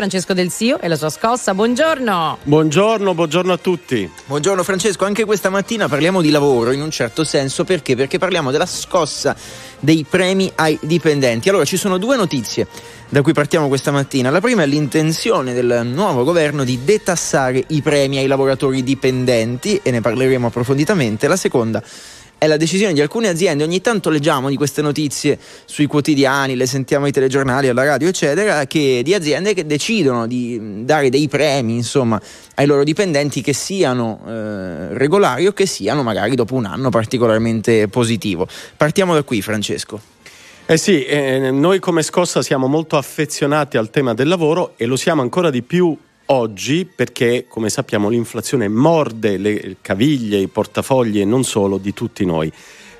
Francesco Del Sio e la sua scossa. Buongiorno. Buongiorno, buongiorno a tutti. Buongiorno Francesco, anche questa mattina parliamo di lavoro in un certo senso perché? Perché parliamo della scossa dei premi ai dipendenti. Allora ci sono due notizie da cui partiamo questa mattina. La prima è l'intenzione del nuovo governo di detassare i premi ai lavoratori dipendenti e ne parleremo approfonditamente. La seconda è la decisione di alcune aziende, ogni tanto leggiamo di queste notizie sui quotidiani, le sentiamo ai telegiornali, alla radio, eccetera, che di aziende che decidono di dare dei premi, insomma, ai loro dipendenti che siano eh, regolari o che siano magari dopo un anno particolarmente positivo. Partiamo da qui, Francesco. Eh sì, eh, noi come scossa siamo molto affezionati al tema del lavoro e lo siamo ancora di più oggi perché, come sappiamo, l'inflazione morde le caviglie, i portafogli e non solo di tutti noi.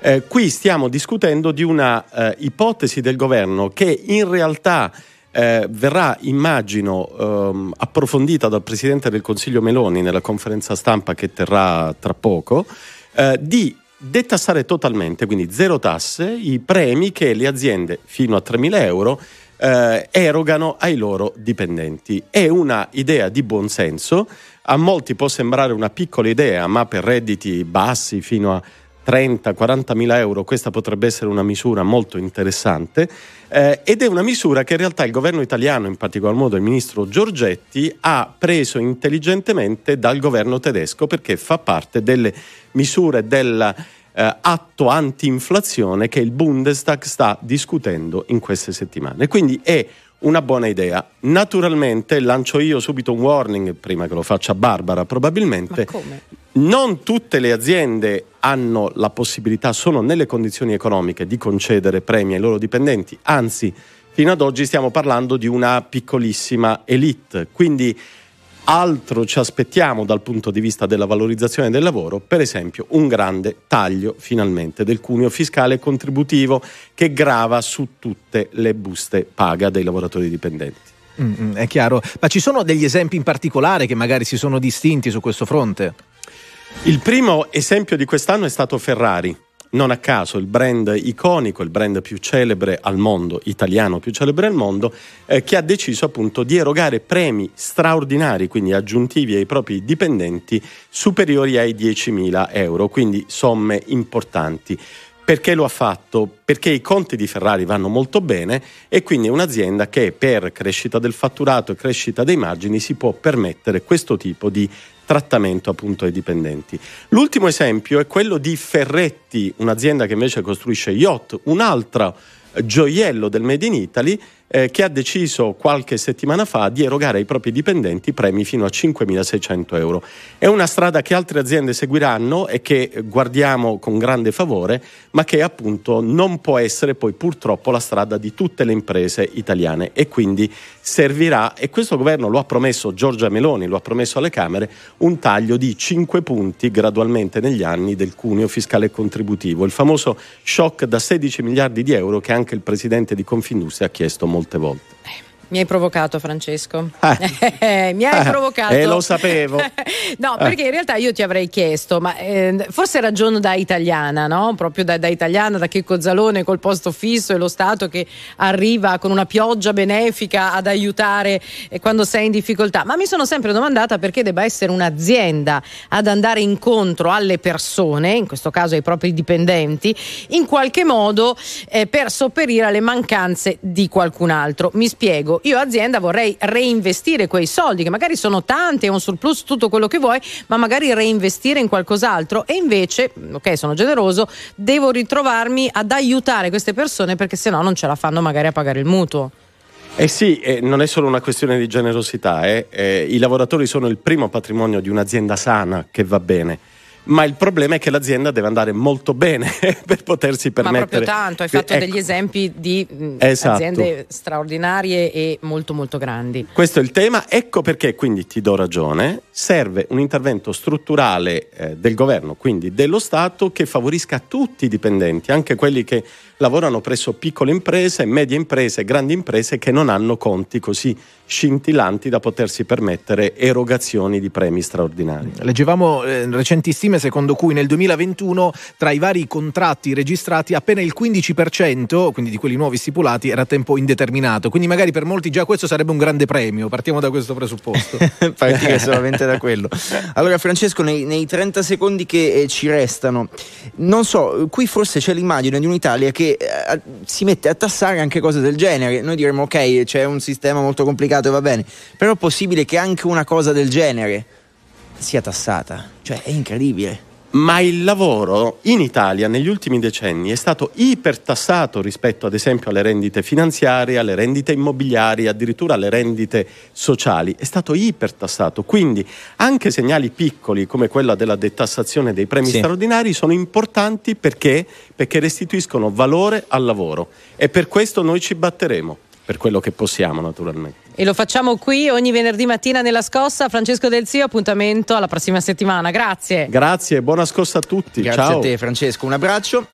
Eh, qui stiamo discutendo di una eh, ipotesi del governo che in realtà eh, verrà, immagino, ehm, approfondita dal Presidente del Consiglio Meloni nella conferenza stampa che terrà tra poco, eh, di detassare totalmente, quindi zero tasse, i premi che le aziende fino a 3.000 euro eh, erogano ai loro dipendenti. È una idea di buonsenso, a molti può sembrare una piccola idea, ma per redditi bassi fino a 30-40 mila euro questa potrebbe essere una misura molto interessante eh, ed è una misura che in realtà il governo italiano, in particolar modo il ministro Giorgetti, ha preso intelligentemente dal governo tedesco perché fa parte delle misure del eh, atto anti-inflazione che il Bundestag sta discutendo in queste settimane. Quindi è una buona idea. Naturalmente lancio io subito un warning, prima che lo faccia Barbara probabilmente. Non tutte le aziende hanno la possibilità, sono nelle condizioni economiche di concedere premi ai loro dipendenti, anzi fino ad oggi stiamo parlando di una piccolissima elite. Quindi Altro ci aspettiamo dal punto di vista della valorizzazione del lavoro, per esempio un grande taglio finalmente del cuneo fiscale contributivo che grava su tutte le buste paga dei lavoratori dipendenti. Mm, mm, è chiaro, ma ci sono degli esempi in particolare che magari si sono distinti su questo fronte? Il primo esempio di quest'anno è stato Ferrari non a caso il brand iconico, il brand più celebre al mondo, italiano più celebre al mondo, eh, che ha deciso appunto di erogare premi straordinari, quindi aggiuntivi ai propri dipendenti, superiori ai 10.000 euro, quindi somme importanti. Perché lo ha fatto? Perché i conti di Ferrari vanno molto bene e quindi è un'azienda che per crescita del fatturato e crescita dei margini si può permettere questo tipo di trattamento appunto ai dipendenti. L'ultimo esempio è quello di Ferretti, un'azienda che invece costruisce yacht, un altro gioiello del Made in Italy eh, che ha deciso qualche settimana fa di erogare ai propri dipendenti premi fino a 5.600 euro. È una strada che altre aziende seguiranno e che guardiamo con grande favore, ma che appunto non può essere poi purtroppo la strada di tutte le imprese italiane e quindi servirà, e questo governo lo ha promesso, Giorgia Meloni lo ha promesso alle Camere, un taglio di 5 punti gradualmente negli anni del cuneo fiscale contributivo, il famoso shock da 16 miliardi di euro che anche il presidente di Confindustria ha chiesto molte volte. Mi hai provocato, Francesco. Eh. Mi hai provocato. E eh, lo sapevo. no, perché in realtà io ti avrei chiesto, ma eh, forse ragiono da italiana, no? Proprio da, da, italiana, da Checco Zalone col posto fisso e lo Stato che arriva con una pioggia benefica ad aiutare eh, quando sei in difficoltà. Ma mi sono sempre domandata perché debba essere un'azienda ad andare incontro alle persone, in questo caso ai propri dipendenti, in qualche modo eh, per sopperire alle mancanze di qualcun altro. Mi spiego io azienda vorrei reinvestire quei soldi che magari sono tanti, è un surplus, tutto quello che vuoi, ma magari reinvestire in qualcos'altro e invece, ok, sono generoso, devo ritrovarmi ad aiutare queste persone perché sennò non ce la fanno magari a pagare il mutuo. Eh sì, eh, non è solo una questione di generosità, eh. Eh, i lavoratori sono il primo patrimonio di un'azienda sana che va bene ma il problema è che l'azienda deve andare molto bene per potersi permettere. Ma proprio tanto, hai fatto ecco. degli esempi di esatto. aziende straordinarie e molto molto grandi. Questo è il tema, ecco perché quindi ti do ragione, serve un intervento strutturale eh, del governo, quindi dello Stato, che favorisca tutti i dipendenti, anche quelli che lavorano presso piccole imprese, medie imprese, grandi imprese che non hanno conti così scintillanti da potersi permettere erogazioni di premi straordinari. Leggevamo eh, recentissimi stime secondo cui nel 2021 tra i vari contratti registrati appena il 15%, quindi di quelli nuovi stipulati, era a tempo indeterminato. Quindi magari per molti già questo sarebbe un grande premio. Partiamo da questo presupposto. Partire solamente da quello. Allora Francesco, nei, nei 30 secondi che eh, ci restano, non so, qui forse c'è l'immagine di un'Italia che eh, si mette a tassare anche cose del genere. Noi diremmo ok, c'è un sistema molto complicato e va bene, però è possibile che anche una cosa del genere sia tassata. Cioè, è incredibile. Ma il lavoro in Italia negli ultimi decenni è stato ipertassato rispetto ad esempio alle rendite finanziarie, alle rendite immobiliari, addirittura alle rendite sociali. È stato ipertassato. Quindi anche segnali piccoli come quella della detassazione dei premi sì. straordinari sono importanti perché? perché restituiscono valore al lavoro. E per questo noi ci batteremo per quello che possiamo naturalmente. E lo facciamo qui ogni venerdì mattina nella scossa. Francesco Del Zio, appuntamento alla prossima settimana. Grazie. Grazie, buona scossa a tutti. Grazie Ciao. a te Francesco, un abbraccio.